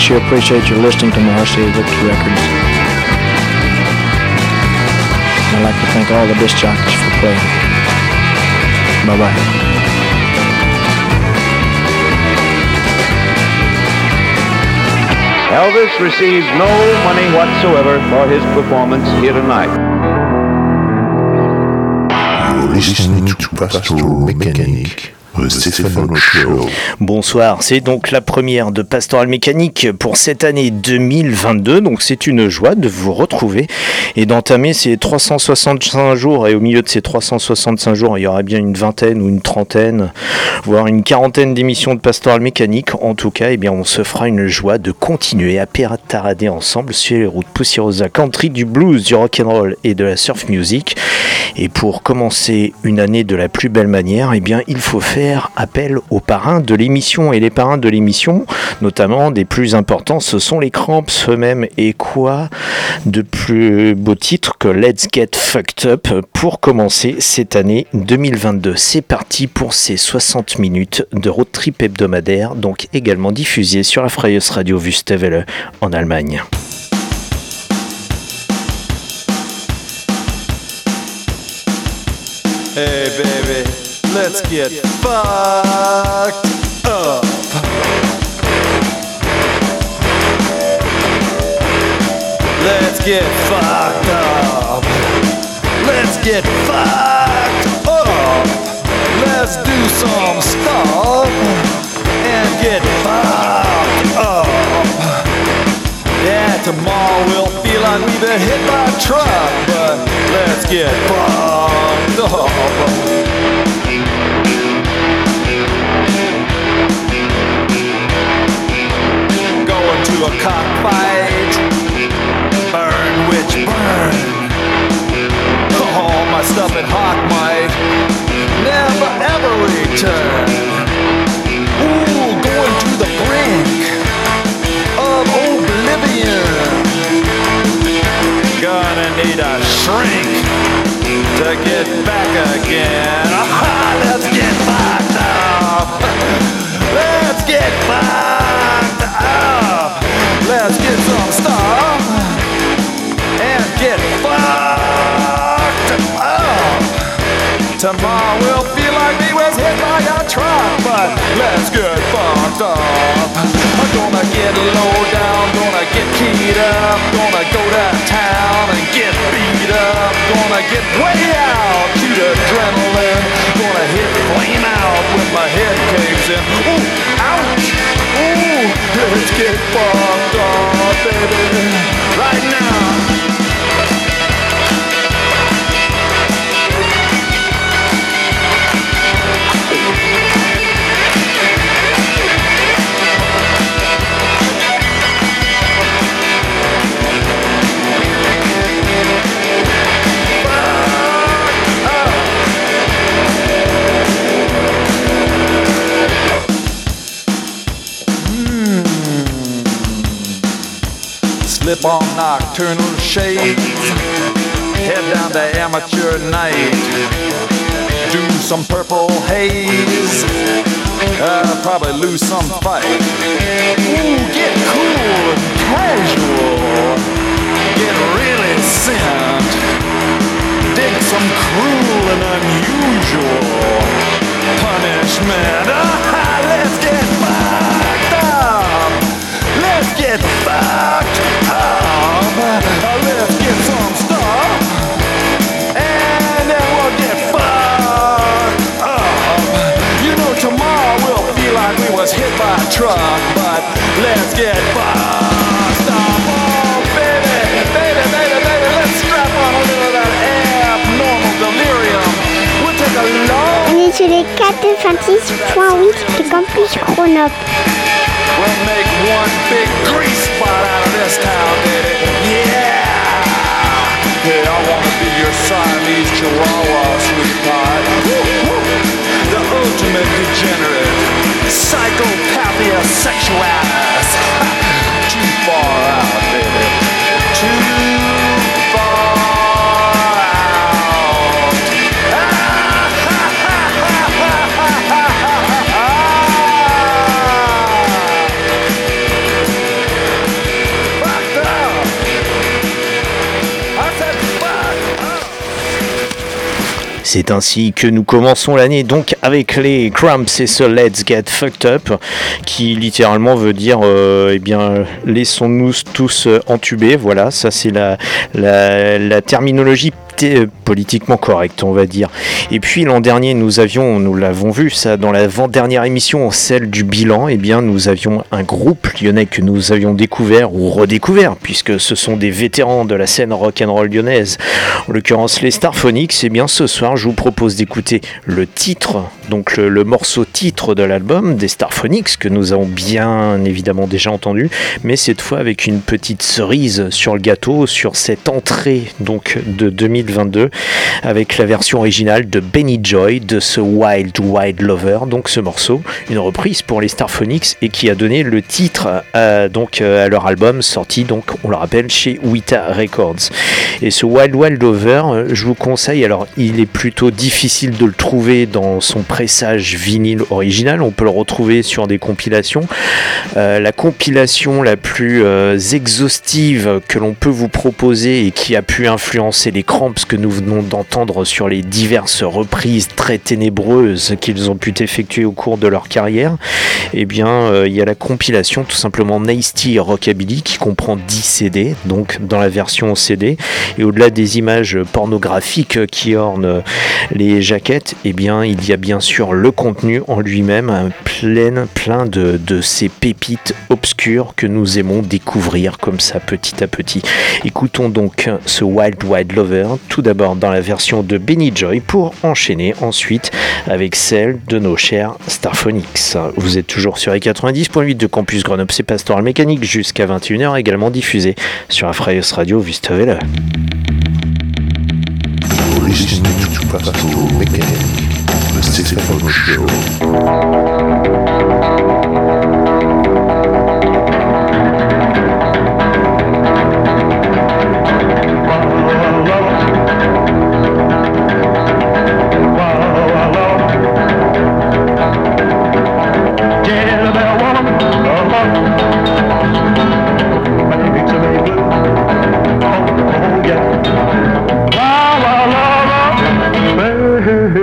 Sure appreciate your listening to my RCA Victor records. I'd like to thank all the disc jockeys for playing. Bye bye. Elvis receives no money whatsoever for his performance here tonight. You're listening to Pastoral Mechanic. Bonsoir, c'est donc la première de Pastoral Mécanique pour cette année 2022, donc c'est une joie de vous retrouver et d'entamer ces 365 jours et au milieu de ces 365 jours il y aura bien une vingtaine ou une trentaine, voire une quarantaine d'émissions de Pastoral Mécanique, en tout cas eh bien, on se fera une joie de continuer à pératarader ensemble sur les routes poussiéreuses country, du blues, du rock'n'roll et de la surf music. Et pour commencer une année de la plus belle manière, eh bien il faut faire appel aux parrains de l'émission. Et les parrains de l'émission, notamment des plus importants, ce sont les Cramps eux-mêmes. Et quoi de plus beau titre que Let's Get Fucked Up pour commencer cette année 2022. C'est parti pour ces 60 minutes de road trip hebdomadaire, donc également diffusé sur la Freies Radio Wüstewelle en Allemagne. Hey baby Let's get fucked up. Let's get fucked up. Let's get fucked up. Let's do some stuff and get fucked up. Yeah, tomorrow we'll feel like we've been hit by a truck, but let's get fucked up. My stuff at Hawk might never ever return. Ooh, going to the brink of oblivion. Gonna need a shrink to get back again. Ah, let's get let's get fucked up. I'm gonna get low down, gonna get keyed up, gonna go to town and get beat up, gonna get way out, shoot adrenaline, gonna hit flame out when my head caves in. Ooh, ouch! Ooh, let's get fucked up, baby, right now. Slip on nocturnal shades. Head down to amateur night. Do some purple haze. Uh, probably lose some fight. Ooh, get cool and casual. Get really sent. Dig some cruel and unusual punishment. let's get up. Let's get fucked up. Let's get some stuff. And then we'll get fucked up. You know, tomorrow we'll feel like we was hit by a truck, but let's get fucked up. Oh, baby, baby, baby, baby, let's strap on a little of that abnormal delirium. We'll take a long On est sur les 426.8 de Campus Chronop. One big grease spot out of this town, baby. Yeah! Hey, I wanna be your Siamese Chihuahua, sweetheart. The ultimate degenerate. Psychopathia sexualis. C'est ainsi que nous commençons l'année. Donc avec les Cramps et ce Let's Get Fucked Up qui littéralement veut dire euh, eh bien laissons-nous tous euh, entubés voilà ça c'est la, la terminologie t- politiquement correcte on va dire. Et puis l'an dernier nous avions nous l'avons vu ça dans l'avant-dernière émission celle du bilan eh bien nous avions un groupe lyonnais que nous avions découvert ou redécouvert puisque ce sont des vétérans de la scène rock'n'roll lyonnaise. En l'occurrence les Starphonics, et bien ce soir je vous propose d'écouter le titre, donc le, morceau titre de l'album des Starphonics que nous avons bien évidemment déjà entendu, mais cette fois avec une petite cerise sur le gâteau sur cette entrée donc de 2022 avec la version originale de Benny Joy de ce Wild Wild Lover, donc ce morceau, une reprise pour les Starphonics et qui a donné le titre à, donc euh, à leur album sorti donc on le rappelle chez Wita Records. Et ce Wild Wild Lover, euh, je vous conseille, alors il est plutôt difficile de le trouver dans son pressage vinyle original, on peut le retrouver sur des compilations. Euh, la compilation la plus euh, exhaustive que l'on peut vous proposer et qui a pu influencer les Cramps que nous venons d'entendre sur les diverses reprises très ténébreuses qu'ils ont pu effectuer au cours de leur carrière, eh bien euh, il y a la compilation tout simplement Nasty Rockabilly qui comprend 10 CD, donc dans la version CD, et au-delà des images pornographiques qui ornent les jaquettes, eh bien il y a bien sûr le contenu en lui-même, un plein, plein de ces pépites obscures que nous aimons découvrir comme ça petit à petit. Écoutons donc ce Wild Wild Lover, tout d'abord dans la version de Benny Joy, pour enchaîner ensuite avec celle de nos chers Starphonics. Vous êtes toujours sur les 90.8 de Campus Grenoble, c'est Pastoral Mécanique jusqu'à 21h, également diffusé sur Afraios Radio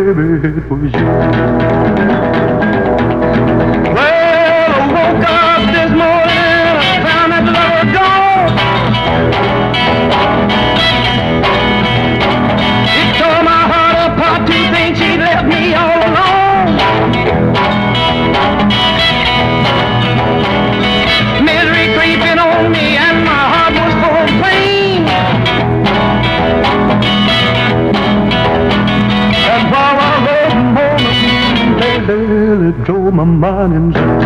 Vustavelle. You're listening to Pastoral Mechanic, the Stephen Show. Misery come on.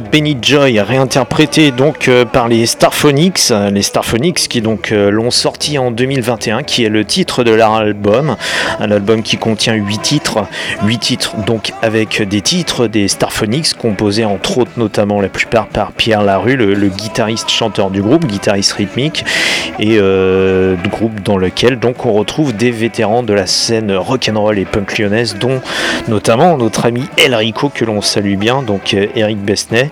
Benny Joy, réinterprété donc euh, par les Starphonics, les Starphonics qui donc euh, l'ont sorti en 2021, qui est le titre de leur album, un album qui contient 8 titres, 8 titres donc avec des titres des Starphonics composés entre autres notamment la plupart par Pierre Larue, le, guitariste chanteur du groupe, guitariste rythmique et euh, groupe dans lequel donc on retrouve des vétérans de la scène rock'n'roll et punk lyonnaise, dont notamment notre ami Elrico que l'on salue bien, donc euh, Eric Besnay,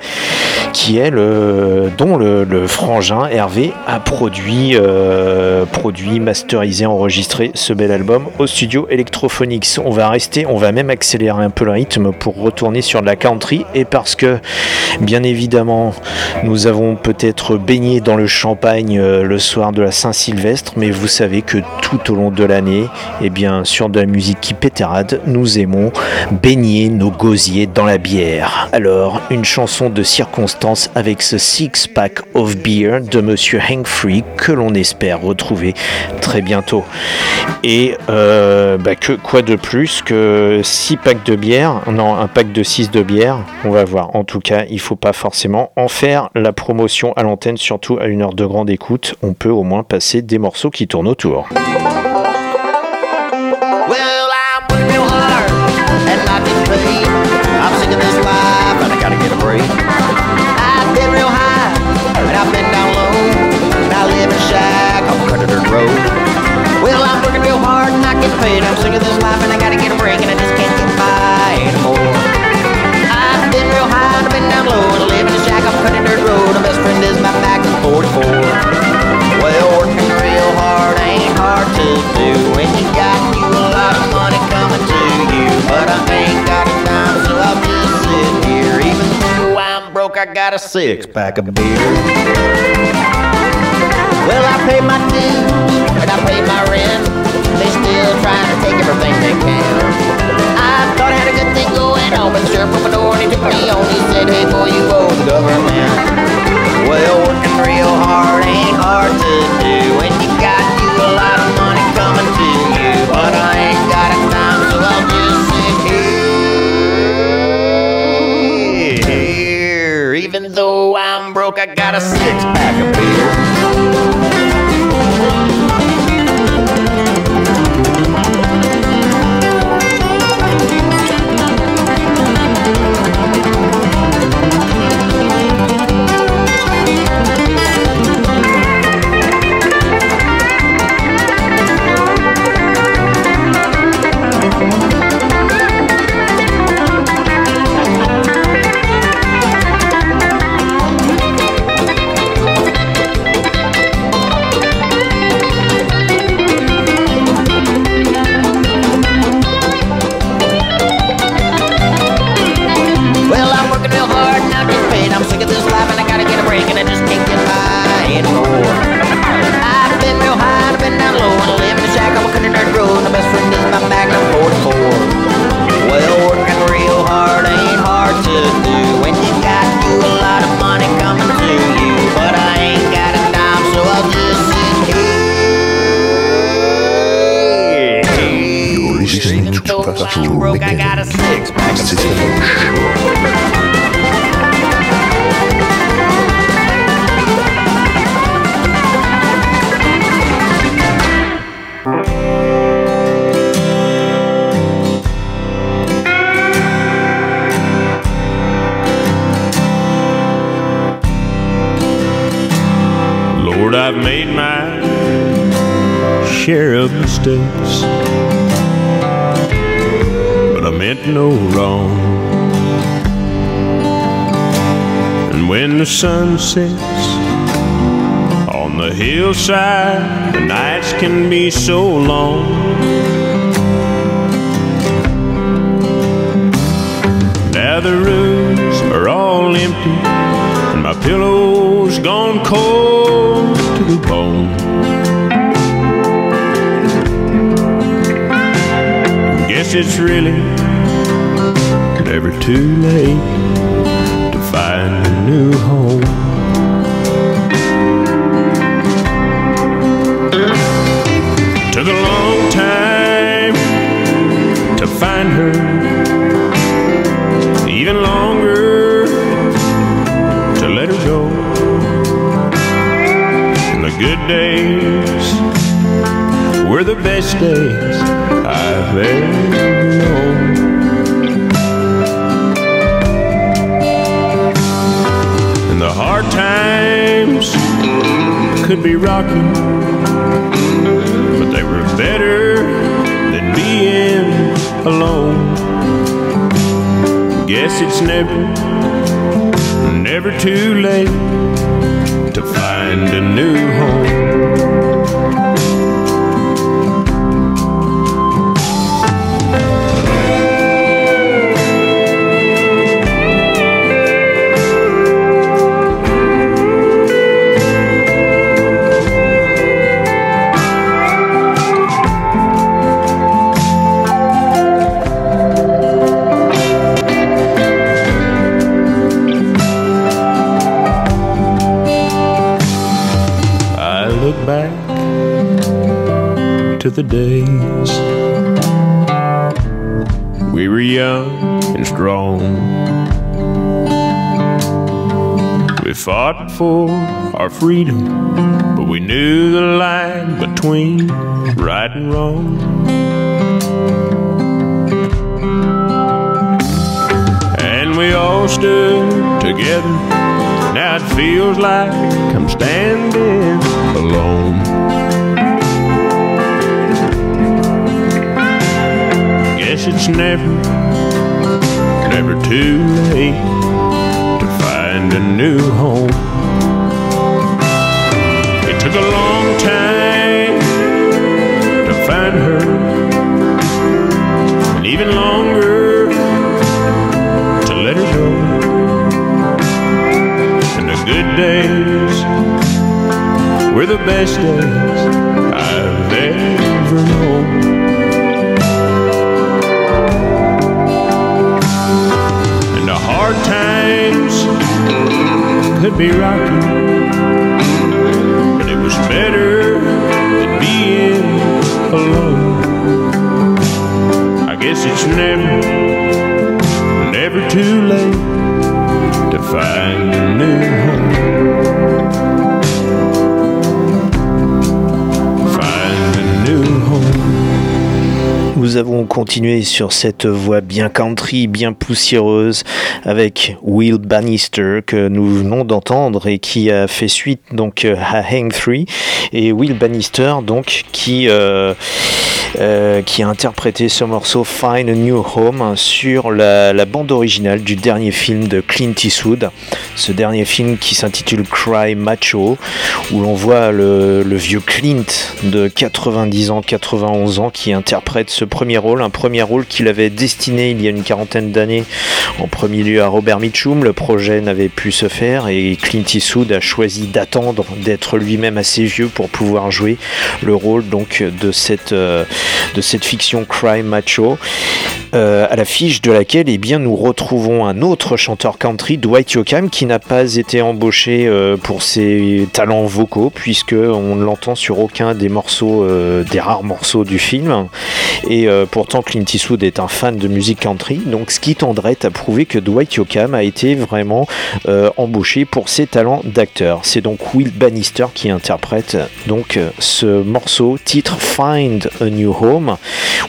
qui est le dont le, frangin Hervé a produit, euh, produit, masterisé, enregistré ce bel album au studio Electrophonics. On va rester, on va même accélérer un peu le rythme pour retourner sur de la country et parce que bien évidemment nous avons peut-être baigné dans le champagne euh, le soir de la Saint-Sylvestre, mais vous savez que tout au long de l'année, et bien sur de la musique qui pétarade, nous aimons baigner nos gosiers dans la bière. Alors, une chanson de circonstance avec ce six-pack of beer de Monsieur Hank Free que l'on espère retrouver très bientôt. Et euh, bah, que, quoi de plus que six packs de bière, non, un pack de six de bière, on va voir. En tout cas, il faut pas forcément en faire la promotion à l'antenne, surtout à une heure de grande écoute. On peut au moins passer des morceaux qui tournent autour. paid. I'm sick of this life and I gotta get a break and I just can't get by anymore. I've been real high, I've been down low, and I live in a shack up on a dirt road. My best friend is my back 44. Well, working real hard ain't hard to do when you got you a lot of money coming to you, but I ain't got a dime, so I'm just sit here. Even though I'm broke, I got a six pack of beer. Well, I pay my dues and I pay my rent. They still trying to take everything they can. I thought I had a good thing going on, but the sheriff opened the door and he took me on. He said, Hey boy, you owe the government. Well, working real hard ain't hard to do, and you got you a lot of money coming to you, but I ain't got a dime, so I'll just sit here. Even though I'm broke, I got a six pack of beer. Sets on the hillside, the nights can be so long. Now the rooms are all empty and my pillow's gone cold to the bone. Guess it's really never too late to find a new home. Good days were the best days I've ever known. And the hard times could be rocky, but they were better than being alone. Guess it's never never too late find a new home. Fought for our freedom, but we knew the line between right and wrong. And we all stood together. Now it feels like I'm standing alone. Guess it's never, never too late find a new home. It took a long time to find her, and even longer to let her go. And the good days were the best days. Could be rocky, but it was better than being alone. I guess it's never, never too late to find a new home. Nous avons continué sur cette voie bien country, bien poussiéreuse avec Will Bannister que nous venons d'entendre et qui a fait suite donc à Hang 3 et Will Bannister donc qui euh, euh, qui a interprété ce morceau Find a New Home sur la, bande originale du dernier film de Clint Eastwood, ce dernier film qui s'intitule Cry Macho, où l'on voit le, le vieux Clint de 90 ans, 91 ans, qui interprète ce premier rôle, un premier rôle qu'il avait destiné il y a une quarantaine d'années en premier lieu à Robert Mitchum. Le projet n'avait pu se faire et Clint Eastwood a choisi d'attendre d'être lui-même assez vieux pour pouvoir jouer le rôle donc de cette, euh, de cette fiction crime macho. Euh, à l'affiche de laquelle eh bien, nous retrouvons un autre chanteur country, Dwight Yoakam, qui n'a pas été embauché euh, pour ses talents vocaux, puisque on ne l'entend sur aucun des morceaux, euh, des rares morceaux du film. Et pourtant, Clint Eastwood est un fan de musique country, donc ce qui tendrait à prouver que Dwight Yoakam a été vraiment embauché pour ses talents d'acteur. C'est donc Will Bannister qui interprète donc ce morceau, titre Find a New Home.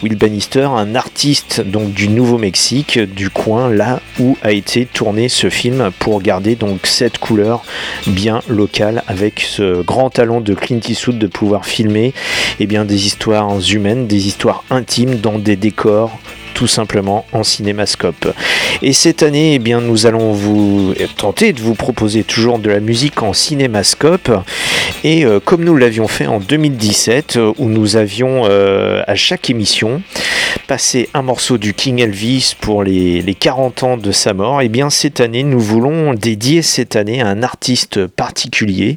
Will Bannister, un artiste donc du Nouveau-Mexique, du coin là où a été tourné ce film pour garder donc cette couleur bien locale avec ce grand talent de Clint Eastwood de pouvoir filmer eh bien, des histoires humaines, des histoires intimes dans des décors tout simplement en cinémascope. Et cette année, eh bien, nous allons vous tenter de vous proposer toujours de la musique en cinémascope. Et euh, comme nous l'avions fait en 2017, euh, où nous avions euh, à chaque émission passé un morceau du King Elvis pour les, les 40 ans de sa mort, et bien cette année, nous voulons dédier cette année à un artiste particulier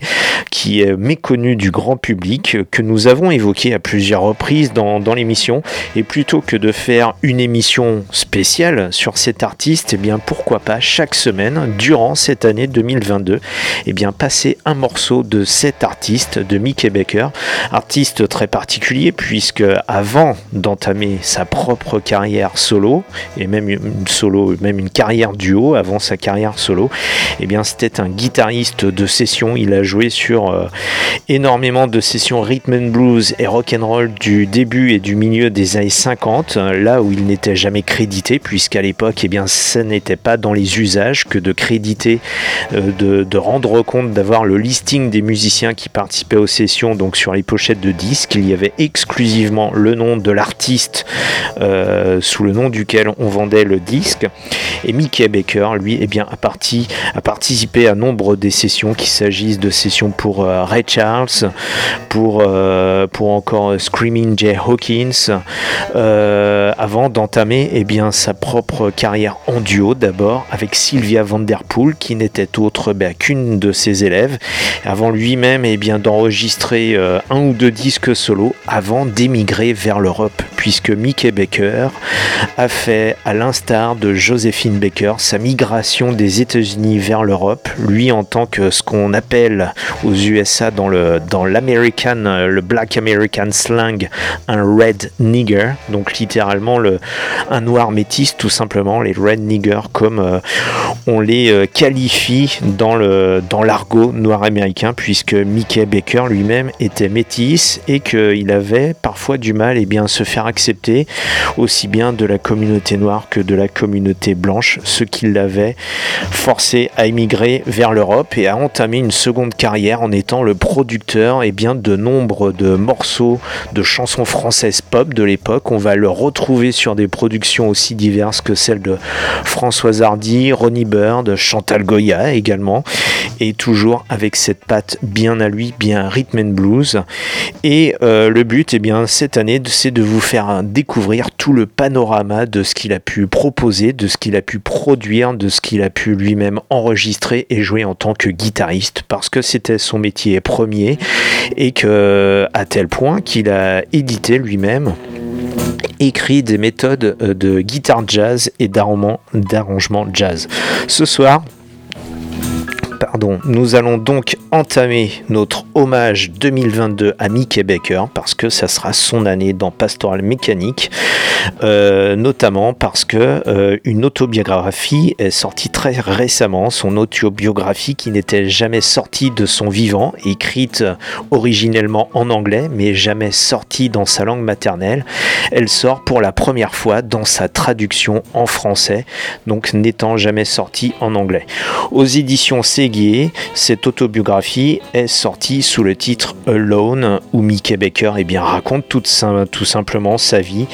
qui est méconnu du grand public, que nous avons évoqué à plusieurs reprises dans, dans l'émission. Et plutôt que de faire une émission spéciale sur cet artiste, et bien pourquoi pas chaque semaine, durant cette année 2022, et bien passer un morceau de cet artiste, de Mickey Baker, artiste très particulier puisque avant d'entamer sa propre carrière solo et même une solo, même une carrière duo avant sa carrière solo, et bien c'était un guitariste de session. Il a joué sur euh, énormément de sessions rhythm and blues et rock and roll du début et du milieu des années 50, là où il n'était jamais crédité puisqu'à l'époque, et bien ça n'était pas dans les usages que de créditer, euh, de, rendre compte, d'avoir le listing des musiciens qui participaient aux sessions, donc sur les pochettes de disques, il y avait exclusivement le nom de l'artiste euh, sous le nom duquel on vendait le disque. Et Mickey Baker, lui, eh bien, a, parti, a participé à nombre des sessions, qu'il s'agisse de sessions pour euh, Ray Charles, pour, pour encore Screaming Jay Hawkins, avant d'entamer eh bien, sa propre carrière en duo d'abord avec Sylvia Vanderpool, qui n'était autre bah, qu'une de ses élèves, avant lui-même eh bien, d'enregistrer euh, un ou deux disques solo avant d'émigrer vers l'Europe, puisque Mickey Baker a fait, à l'instar de Josephine Baker, sa migration des États-Unis vers l'Europe, lui en tant que ce qu'on appelle aux USA dans le dans l'American, euh, le Black American slang, un red nigger, donc littéralement le, un noir métis tout simplement, les red niggers comme euh, on les euh, qualifie dans le dans l'argot noir américain, puisque Mickey Baker lui-même était métis et qu'il avait parfois du mal et bien, à se faire accepter aussi bien de la communauté noire que de la communauté blanche, ce qui l'avait forcé à émigrer vers l'Europe et à entamer une seconde carrière en étant le producteur et bien, de nombre de morceaux de chansons françaises pop de l'époque. On va le retrouver sur des productions aussi diverses que celles de Françoise Hardy, Ronnie Bird, Chantal Goya également, et toujours avec cette patte bien à lui, bien rhythm and blues. Et euh, le but, eh bien, cette année, c'est de vous faire découvrir tout le panorama de ce qu'il a pu proposer, de ce qu'il a pu produire, de ce qu'il a pu lui-même enregistrer et jouer en tant que guitariste, parce que c'était son métier premier et que à tel point qu'il a édité lui-même écrit des méthodes euh, de guitare jazz et d'arrangement d'arrangement jazz. Ce soir, Nous allons donc entamer notre hommage 2022 à Mickey Baker parce que ça sera son année dans Pastoral Mécanique, euh, notamment parce que euh, une autobiographie est sortie très récemment, son autobiographie qui n'était jamais sortie de son vivant, écrite originellement en anglais mais jamais sortie dans sa langue maternelle. Elle sort pour la première fois dans sa traduction en français, donc n'étant jamais sortie en anglais. Aux éditions Cette autobiographie est sortie sous le titre Alone, où Mickey Baker eh bien, raconte tout, sim- tout simplement sa vie,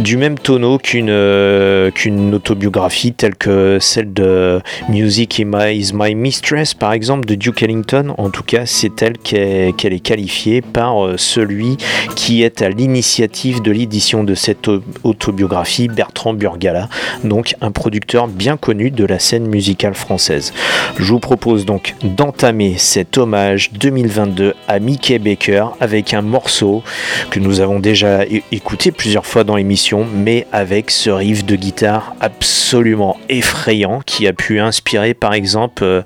du même tonneau qu'une euh, autobiographie telle que celle de Music is My, is My Mistress, par exemple, de Duke Ellington. En tout cas, c'est elle qu'elle est qualifiée par euh, celui qui est à l'initiative de l'édition de cette au- autobiographie, Bertrand Burgala, donc un producteur bien connu de la scène musicale française. Je vous propose donc d'entamer cet hommage 2022 à Mickey Baker avec un morceau que nous avons déjà écouté plusieurs fois dans l'émission, mais avec ce riff de guitare absolument effrayant qui a pu inspirer par exemple euh,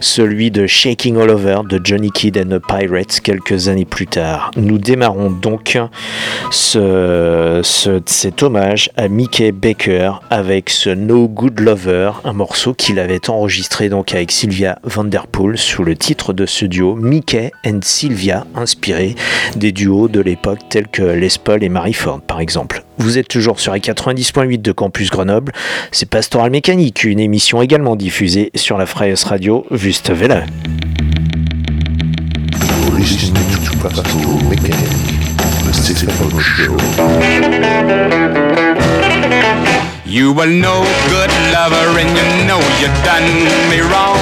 celui de Shaking All Over de Johnny Kidd and the Pirates quelques années plus tard. Nous démarrons donc ce, ce- cet hommage à Mickey Baker avec ce No Good Lover, un morceau qu'il avait enregistré donc avec Sylvia Vanderpool sous le titre de ce duo Mickey and Sylvia, inspiré des duos de l'époque tels que Les Paul et Marie Ford par exemple. Vous êtes toujours sur les 90.8 de Campus Grenoble, c'est Pastoral Mécanique, une émission également diffusée sur la Freies Radio Juste Show. You were no good lover and you know you done me wrong.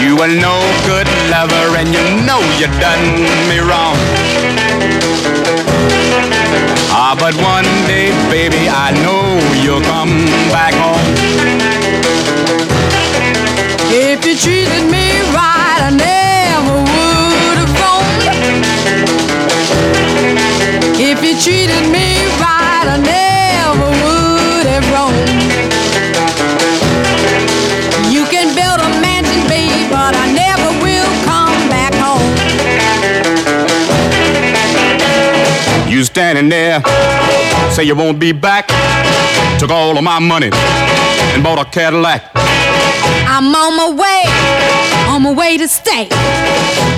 You were no good lover and you know you done me wrong. Ah, but one day, baby, I know you'll come back home. If you treated me right, I never You standing there, say you won't be back. Took all of my money and bought a Cadillac. I'm on my way, on my way to stay.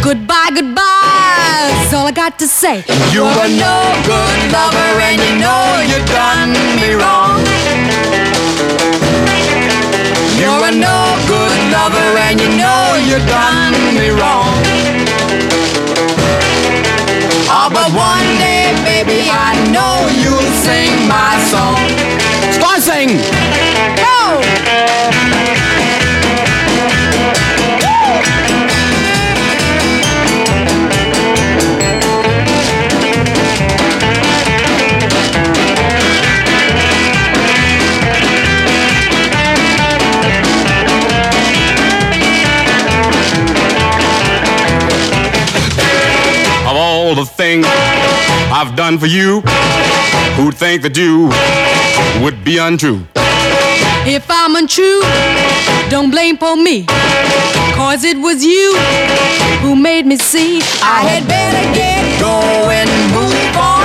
Goodbye, goodbye, that's all I got to say. You were no good lover and you know you done me wrong. You were no good lover and you know you done me wrong. Of all the things I've done for you, who'd think that you would be untrue? If I'm untrue, don't blame for me. Cause it was you who made me see I had better get going, move on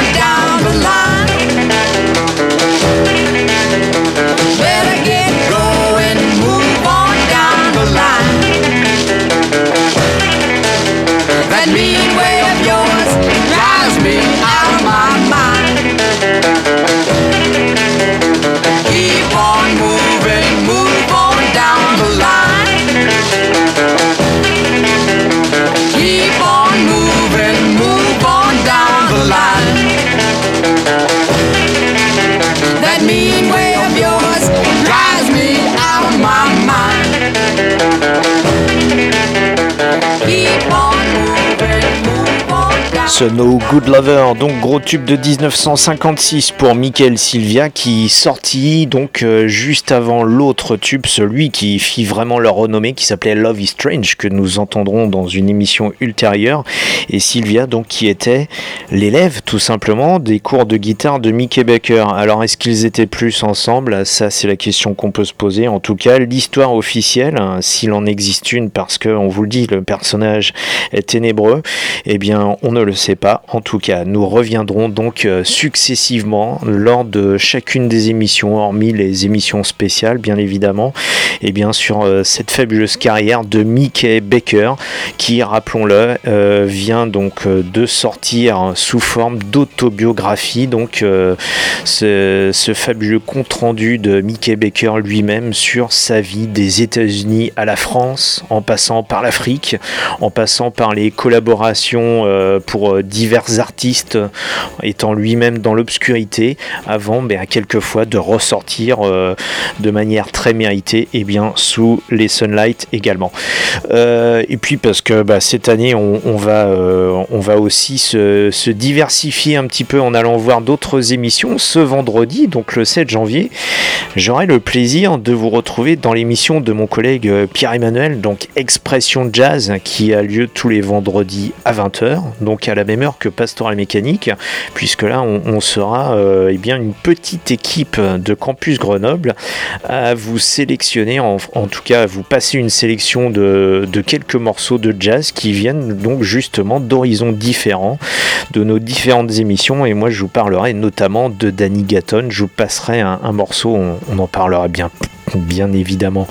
No Good Lover, donc gros tube de 1956 pour Michael Sylvia qui sortit donc euh, juste avant l'autre tube, celui qui fit vraiment leur renommée qui s'appelait Love is Strange que nous entendrons dans une émission ultérieure et Sylvia donc qui était l'élève tout simplement des cours de guitare de Mickey Baker. Alors est-ce qu'ils étaient plus ensemble? Ça c'est la question qu'on peut se poser. En tout cas l'histoire officielle, hein, s'il en existe une parce que on vous le dit le personnage est ténébreux, eh bien on ne le sait pas. En tout cas, nous reviendrons donc euh, successivement lors de chacune des émissions, hormis les émissions spéciales, bien évidemment, et bien sur euh, cette fabuleuse carrière de Mickey Baker, qui, rappelons-le, euh, vient donc de sortir sous forme d'autobiographie, donc ce, fabuleux compte rendu de Mickey Baker lui-même sur sa vie des États-Unis à la France, en passant par l'Afrique, en passant par les collaborations pour euh, divers artistes, étant lui-même dans l'obscurité, avant à quelquefois de ressortir euh, de manière très méritée, et bien sous les Sunlight également. Euh, et puis parce que bah, cette année, on, va, euh, on va aussi se, se diversifier un petit peu en allant voir d'autres émissions. Ce vendredi, donc le 7 janvier, j'aurai le plaisir de vous retrouver dans l'émission de mon collègue euh, Pierre-Emmanuel, donc Expression Jazz, qui a lieu tous les vendredis à 20h, donc à la même heure que Pastoral Mécanique, puisque là, on, sera euh, eh bien une petite équipe de Campus Grenoble à vous sélectionner, en, tout cas à vous passer une sélection de, quelques morceaux de jazz qui viennent donc justement d'horizons différents, de nos différentes émissions. Et moi, je vous parlerai notamment de Danny Gatton. Je vous passerai un, morceau, on en parlera bien bien évidemment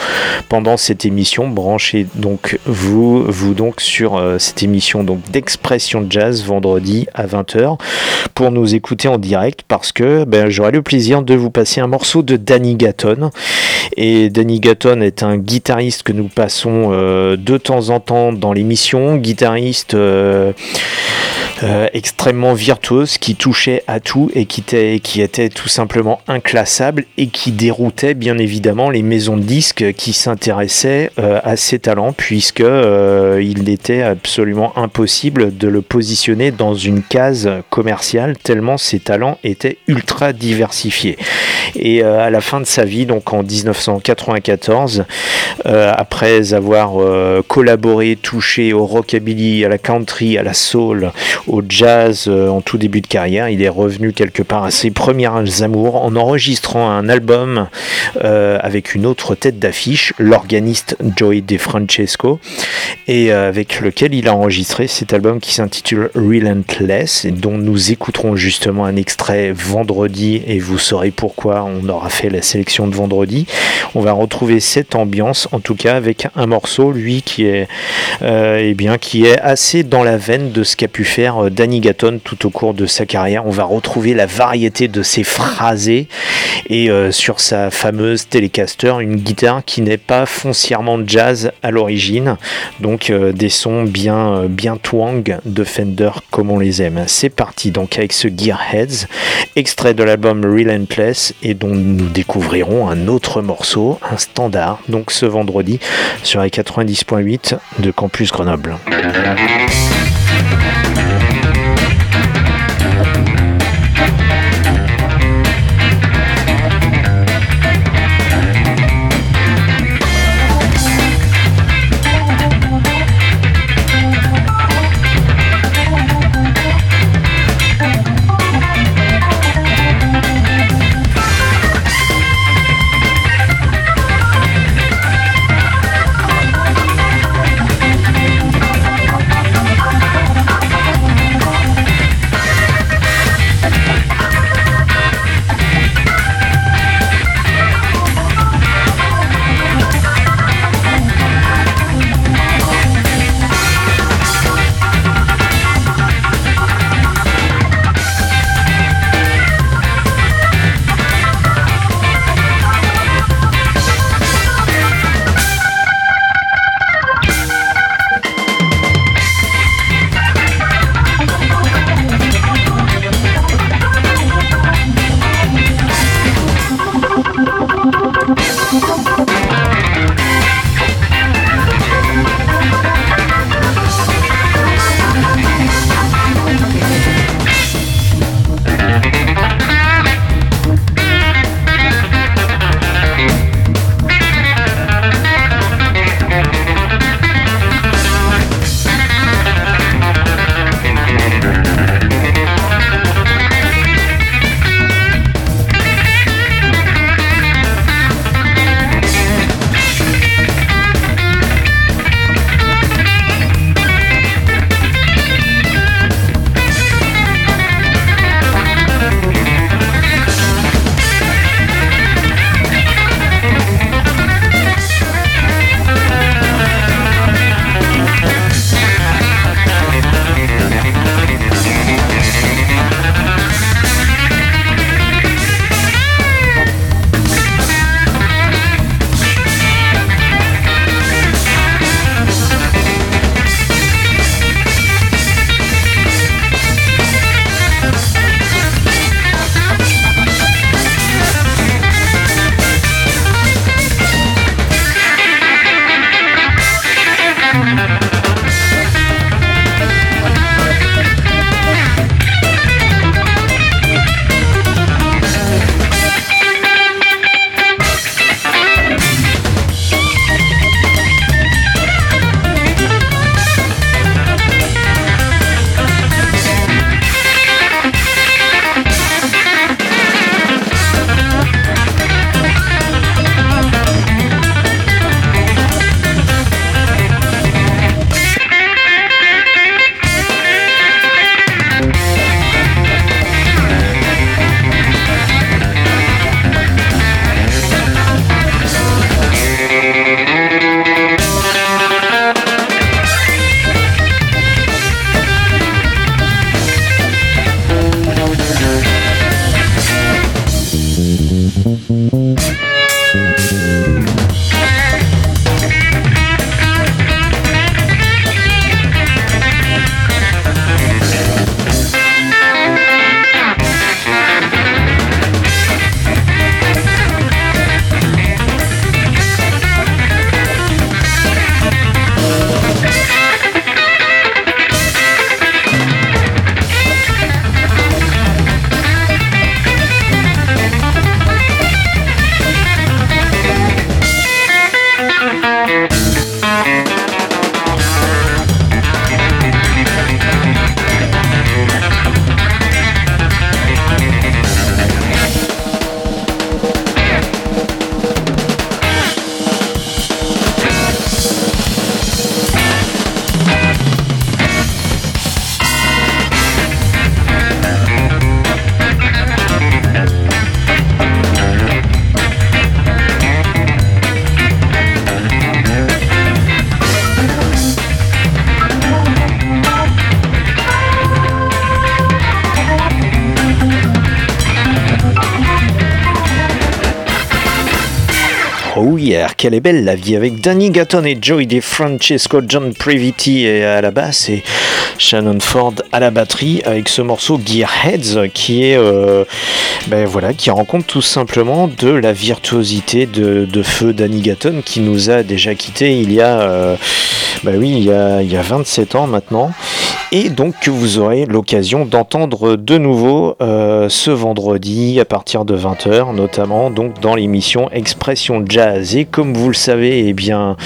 pendant cette émission branchez donc vous vous donc sur euh, cette émission donc d'expression jazz vendredi à 20h pour nous écouter en direct parce que ben, j'aurai le plaisir de vous passer un morceau de Danny Gatton. Et Danny Gatton est un guitariste que nous passons euh, de temps en temps dans l'émission guitariste euh, euh, extrêmement virtuose qui touchait à tout et qui était, tout simplement inclassable et qui déroutait bien évidemment les maisons de disques qui s'intéressaient euh, à ses talents puisque euh, il était absolument impossible de le positionner dans une case commerciale tellement ses talents étaient ultra diversifiés. Et à la fin de sa vie, donc en 1994, euh, après avoir collaboré, touché au rockabilly, à la country, à la soul, au jazz euh, en tout début de carrière, il est revenu quelque part à ses premières amours en enregistrant un album euh, avec une autre tête d'affiche, l'organiste Joey DeFrancesco, et euh, avec lequel il a enregistré cet album qui s'intitule Relentless, et dont nous écouterons justement un extrait vendredi, et vous saurez pourquoi on aura fait la sélection de vendredi. On va retrouver cette ambiance, en tout cas avec un morceau, lui, qui est, eh bien, qui est assez dans la veine de ce qu'a pu faire euh, Danny Gatton tout au cours de sa carrière. On va retrouver la variété de ses phrasés et euh, sur sa fameuse Telecaster, une guitare qui n'est pas foncièrement jazz à l'origine, donc euh, des sons bien, bien twang de Fender comme on les aime. C'est parti donc avec ce Gearheads, extrait de l'album Relentless et dont nous découvrirons un autre morceau, un standard, donc ce vendredi sur les 90.8 de Campus Grenoble. Oh quelle est belle la vie avec Danny Gatton et Joey DeFrancesco, John Previti à la basse et Shannon Ford à la batterie avec ce morceau Gearheads qui est euh, ben voilà qui rend compte tout simplement de la virtuosité de, de feu. Danny Gatton qui nous a déjà quitté il y a euh, ben oui il y a, il y a 27 ans maintenant. Et donc que vous aurez l'occasion d'entendre de nouveau euh, ce vendredi à partir de 20h notamment donc dans l'émission Expression Jazz et comme vous le savez eh bien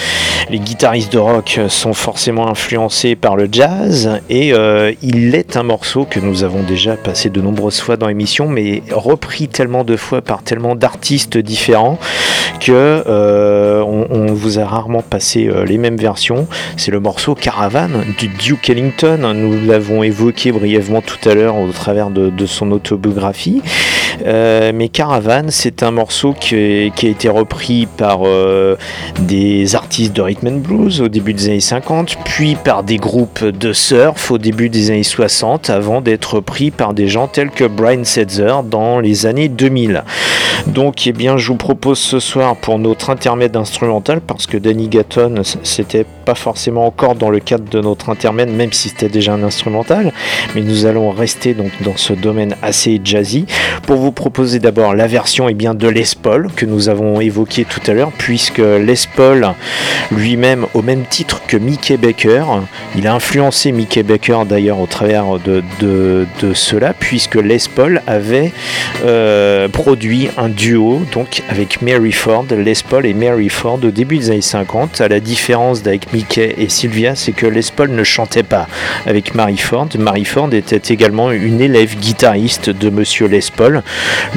les guitaristes de rock sont forcément influencés par le jazz et euh, il est un morceau que nous avons déjà passé de nombreuses fois dans l'émission mais repris tellement de fois par tellement d'artistes différents que euh, on, vous a rarement passé euh, les mêmes versions. C'est le morceau Caravan du Duke Ellington. Nous l'avons évoqué brièvement tout à l'heure au travers de, son autobiographie. Mais Caravan, c'est un morceau qui, qui, a été repris par euh, des artistes de rhythm and blues au début des années 50, puis par des groupes de surf au début des années 60, avant d'être repris par des gens tels que Brian Setzer dans les années 2000. Donc, eh bien, je vous propose ce soir pour notre intermède instrumental, parce que Danny Gatton, c'était pas forcément encore dans le cadre de notre intermède, même si c'était déjà un instrumental, mais nous allons rester donc dans ce domaine assez jazzy pour vous proposer d'abord la version eh bien, de Les Paul que nous avons évoqué tout à l'heure, puisque Les Paul lui-même, au même titre que Mickey Baker, il a influencé Mickey Baker d'ailleurs au travers de, de, de, cela, puisque Les Paul avait euh, produit un duo donc avec Mary Ford, Les Paul et Mary Ford au début des années 50. À la différence d'avec Et Sylvia, c'est que Les Paul ne chantait pas avec Mary Ford. Mary Ford était également une élève guitariste de Monsieur Les Paul,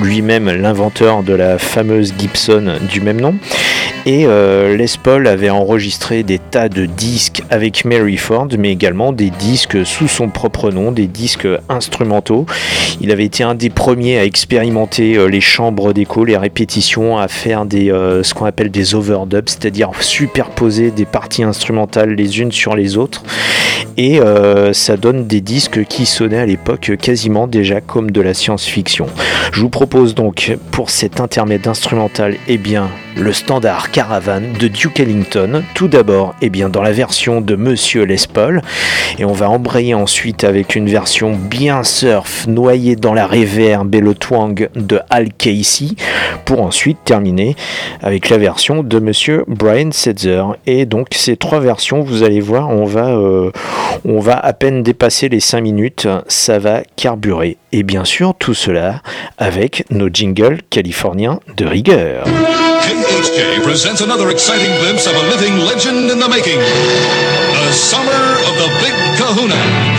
lui-même l'inventeur de la fameuse Gibson du même nom. Et euh, Les Paul avait enregistré des tas de disques avec Mary Ford, mais également des disques sous son propre nom, des disques instrumentaux. Il avait été un des premiers à expérimenter euh, les chambres d'écho, les répétitions, à faire des, euh, ce qu'on appelle des overdubs, c'est-à-dire superposer des parties instrumentales les unes sur les autres. Et euh, ça donne des disques qui sonnaient à l'époque quasiment déjà comme de la science-fiction. Je vous propose donc pour cet intermède instrumental, eh bien, le standard Caravan de Duke Ellington. Tout d'abord, eh bien, dans la version de Monsieur Les Paul. Et on va embrayer ensuite avec une version bien surf, noyée dans la réverb et le twang de Al Casey, pour ensuite terminer avec la version de Monsieur Brian Setzer. Et donc, ces trois versions, vous allez voir, on va, euh, on va à peine dépasser les 5 minutes. Ça va carburer. Et bien sûr, tout cela avec nos jingles californiens de rigueur. KHJ presents another exciting glimpse of a living legend in the making. The summer of the. Big Kahuna!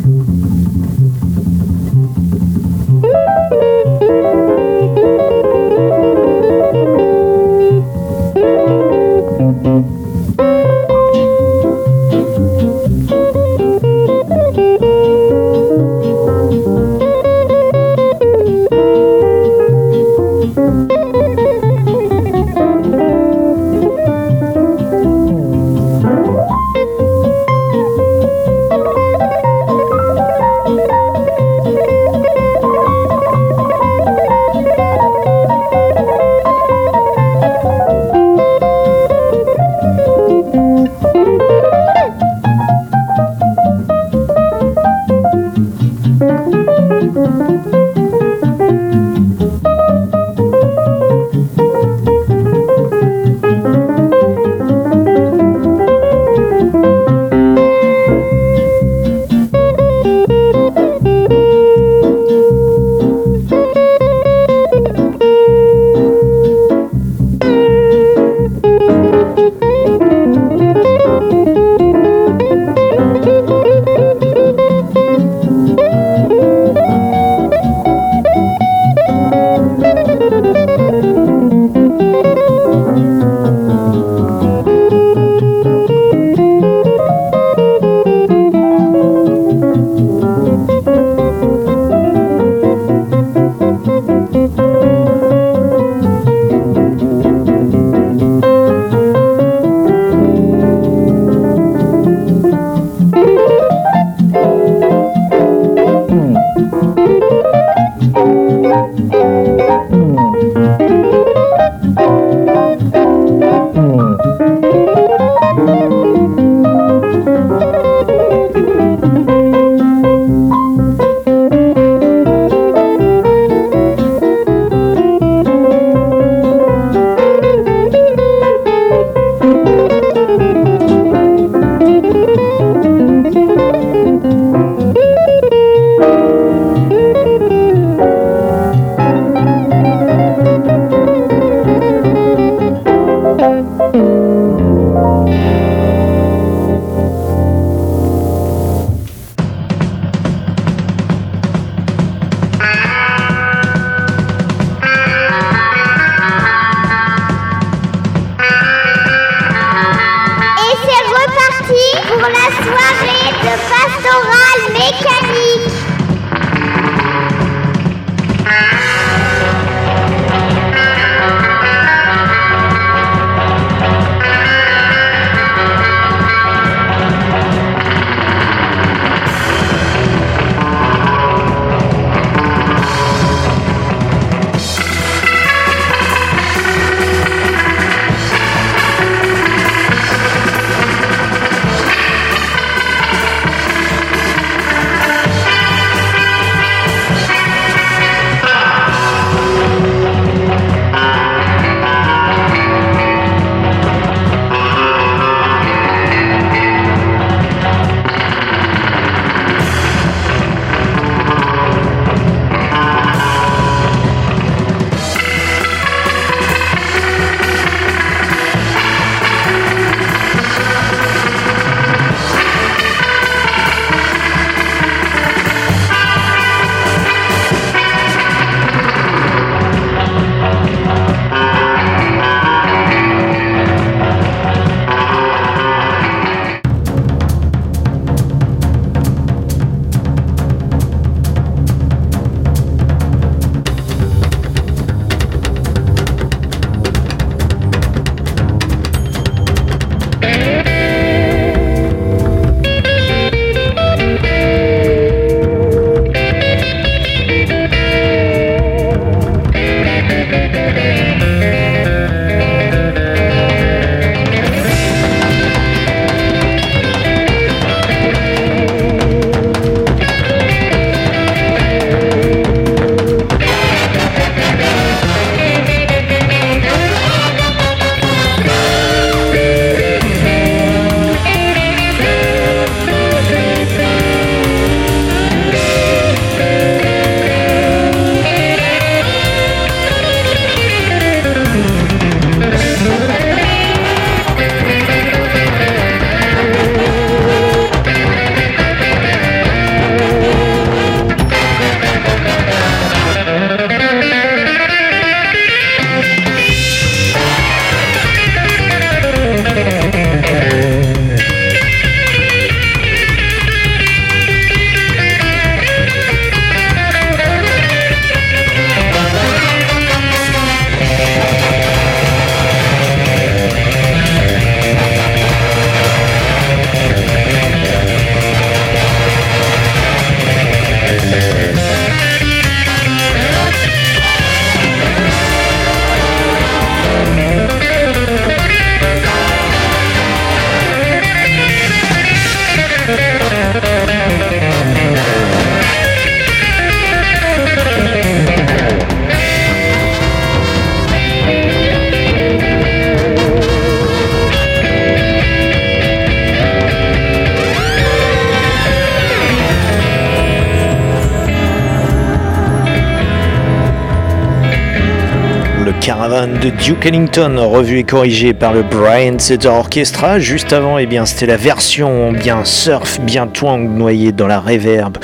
De Duke Ellington, revu et corrigé par le Brian Setzer Orchestra. Juste avant, eh bien, c'était la version bien surf, bien twang, noyée dans la reverb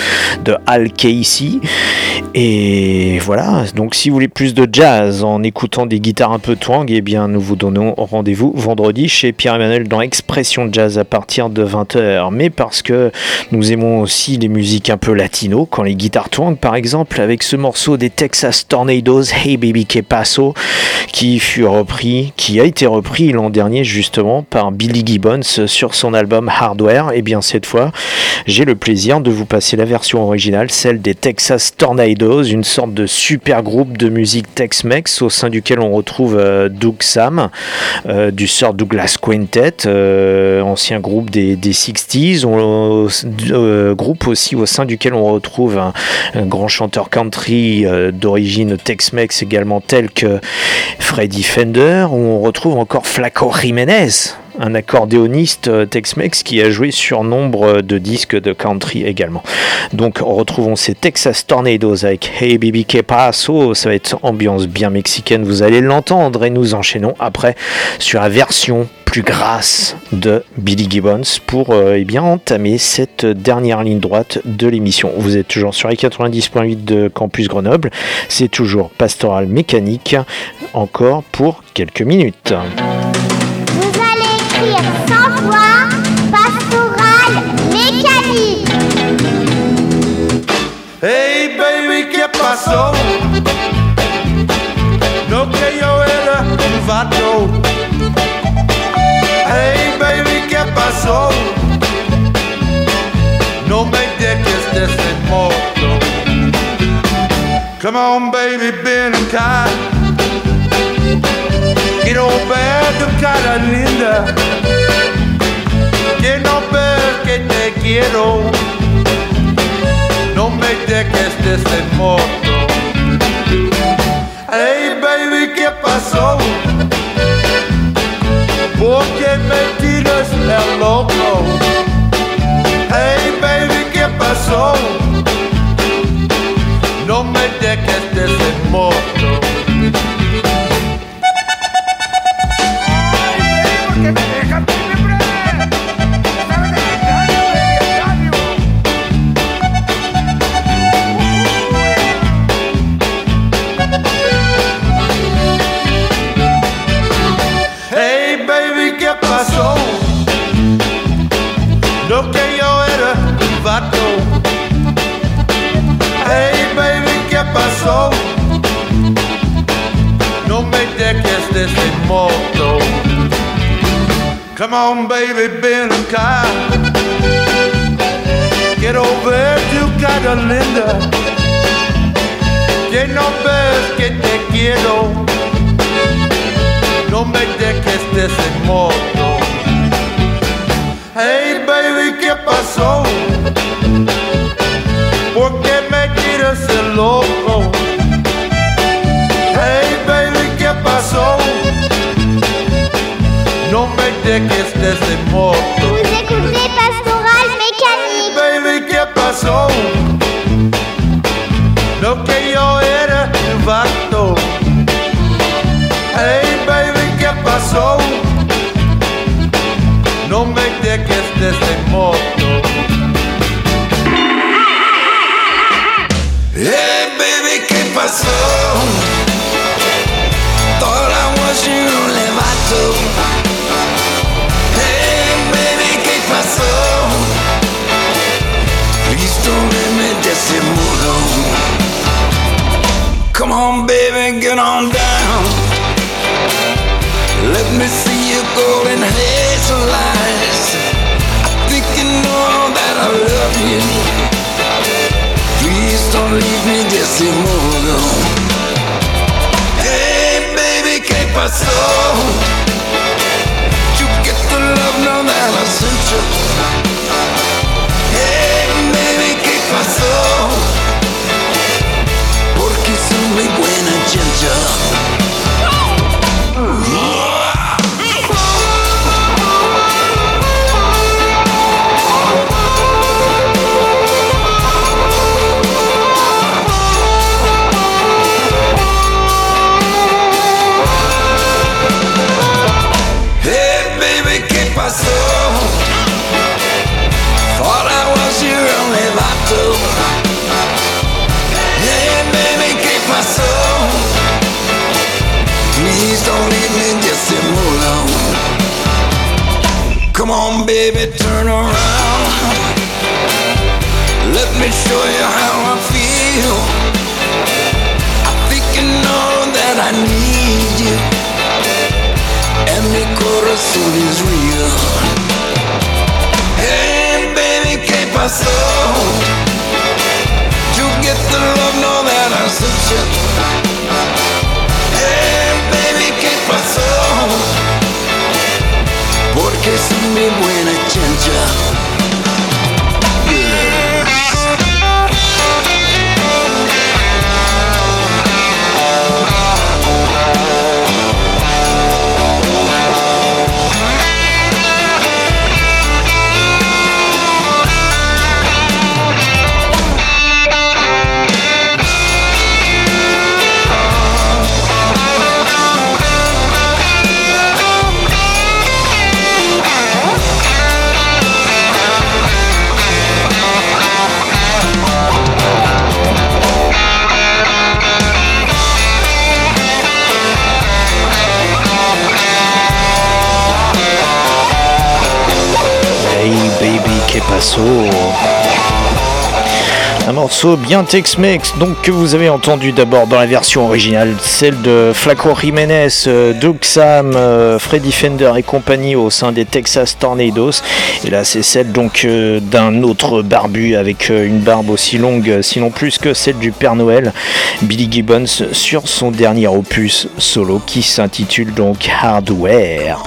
de Al Casey. Et voilà, donc si vous voulez plus de jazz en écoutant des guitares un peu twang, eh bien, nous vous donnons rendez-vous vendredi chez Pierre-Emmanuel dans Expression Jazz à partir de 20h. Mais parce que nous aimons aussi les musiques un peu latino, quand les guitares twang, par exemple, avec ce morceau des Texas Tornadoes, Hey Baby Que Paso, qui fut repris, qui a été repris l'an dernier justement par Billy Gibbons sur son album Hardware. Et bien cette fois, j'ai le plaisir de vous passer la version originale, celle des Texas Tornadoes, une sorte de super groupe de musique Tex-Mex au sein duquel on retrouve euh, Doug Sam euh, du Sir Douglas Quintet, euh, ancien groupe des, des 60s, on, euh, groupe aussi au sein duquel on retrouve un, grand chanteur country d'origine Tex-Mex également tel que Freddy Fender, où on retrouve encore Flaco Jiménez, un accordéoniste euh, Tex-Mex qui a joué sur nombre de disques de country également. Donc retrouvons ces Texas Tornadoes avec Hey Baby Que Paso, ça va être ambiance bien mexicaine, vous allez l'entendre et nous enchaînons après sur la version plus grasse de Billy Gibbons pour euh, eh bien entamer cette dernière ligne droite de l'émission. Vous êtes toujours sur les 90.8 de Campus Grenoble, c'est toujours Pastoral Mécanique, encore pour quelques minutes. cuir é sans voix, pastoral, mécanique. Hey baby, que passou? No que eu era um vato. Hey baby, que passou? Não me dejes de ese modo. Come on baby, been kind. Ver tu cara linda. Quiero ver que te quiero. No me dejes de ese modo. Hey, baby, ¿qué pasó? ¿Por qué me tiras el loco? Hey, baby, ¿qué pasó? No me dejes de ese modo. Acá. Quiero ver tu cara linda. Que no ves que te quiero. No me dejes de ese modo. Hey baby, ¿qué pasó? ¿Por qué me tiras el loco? Dejes de ese modo. Vous écoutez Pastoral Mécanique. Baby, ¿qué pasó? Lo que yo era un vato. Hey baby, ¿qué pasó? No me dejes de ese modo. Hey baby, ¿qué pasó? Leave me disimulo. Hey, baby, ¿qué pasó? You get the love now that I sent you. Baby, turn around. Let me show you how I feel. I think you know that I need you. And mi corazón is real. Hey, baby, ¿qué pasó? You get the love, know that I sent you. kissing me when I change up. Un morceau bien Tex-Mex, donc que vous avez entendu d'abord dans la version originale, celle de Flaco Jiménez, euh, Doug Sam, euh, Freddy Fender et compagnie au sein des Texas Tornadoes. Et là, c'est celle donc euh, d'un autre barbu avec une barbe aussi longue, sinon plus que celle du Père Noël, Billy Gibbons, sur son dernier opus solo qui s'intitule donc Hardware.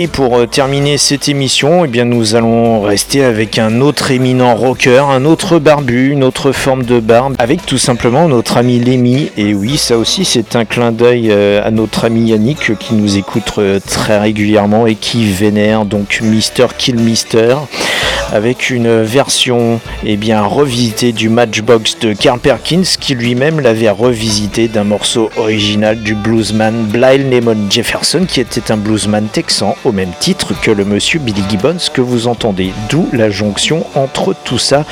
Et pour euh, terminer cette émission, eh bien, nous allons rester avec un autre éminent rocker, un autre barbu, une autre forme de barbe, avec tout simplement notre ami Lémi. Et oui, ça aussi, c'est un clin d'œil euh, à notre ami Yannick euh, qui nous écoute très régulièrement et qui vénère donc Mister Kill Mister avec une version eh bien, revisitée du Matchbox de Carl Perkins qui lui-même l'avait revisité d'un morceau original du bluesman Blyle Lemon Jefferson qui était un bluesman texan au même titre que le monsieur Billy Gibbons que vous entendez. D'où la jonction entre tout ça,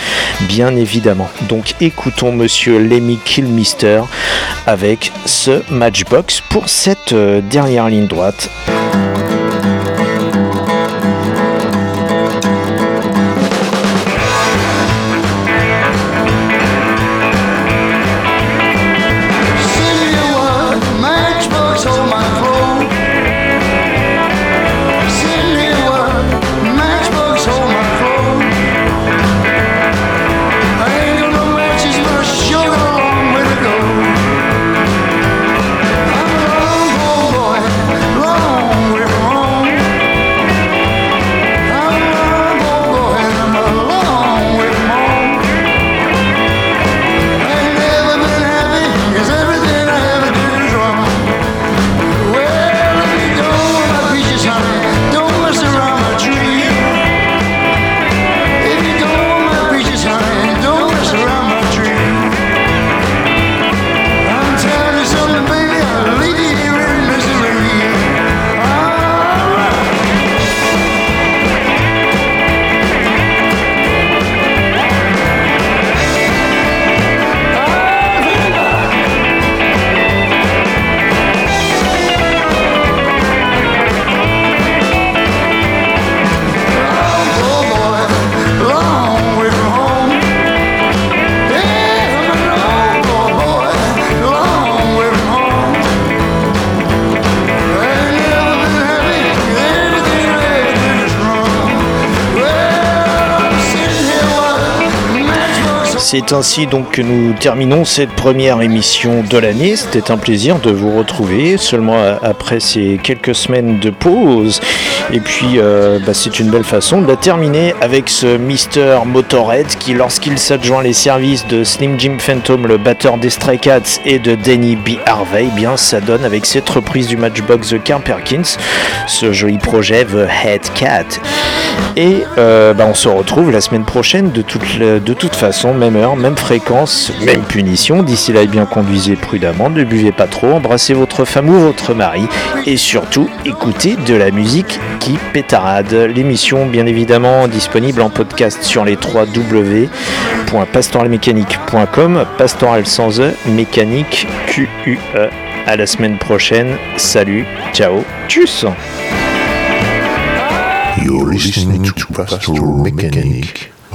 bien évidemment. Donc écoutons monsieur Lemmy Killmister avec ce Matchbox pour cette euh, dernière ligne droite. C'est ainsi donc que nous terminons cette première émission de l'année. C'était un plaisir de vous retrouver seulement après ces quelques semaines de pause. Et puis euh, bah, c'est une belle façon de la terminer avec ce Mister Motorhead qui lorsqu'il s'adjoint les services de Slim Jim Phantom, le batteur des Stray Cats et de Danny B. Harvey, eh bien ça donne avec cette reprise du Matchbox de Carl Perkins, ce joli projet The Head Cat. Et euh, bah, on se retrouve la semaine prochaine de toute, de toute façon, même heure, même fréquence, même punition. D'ici là, eh bien conduisez prudemment, ne buvez pas trop, embrassez votre femme ou votre mari et surtout écoutez de la musique qui pétarade. L'émission, bien évidemment, disponible en podcast sur les 3 w.pastoralmécanique.com, pastoral sans E, mécanique Q-U-E. À la semaine prochaine. Salut, ciao, tchuss!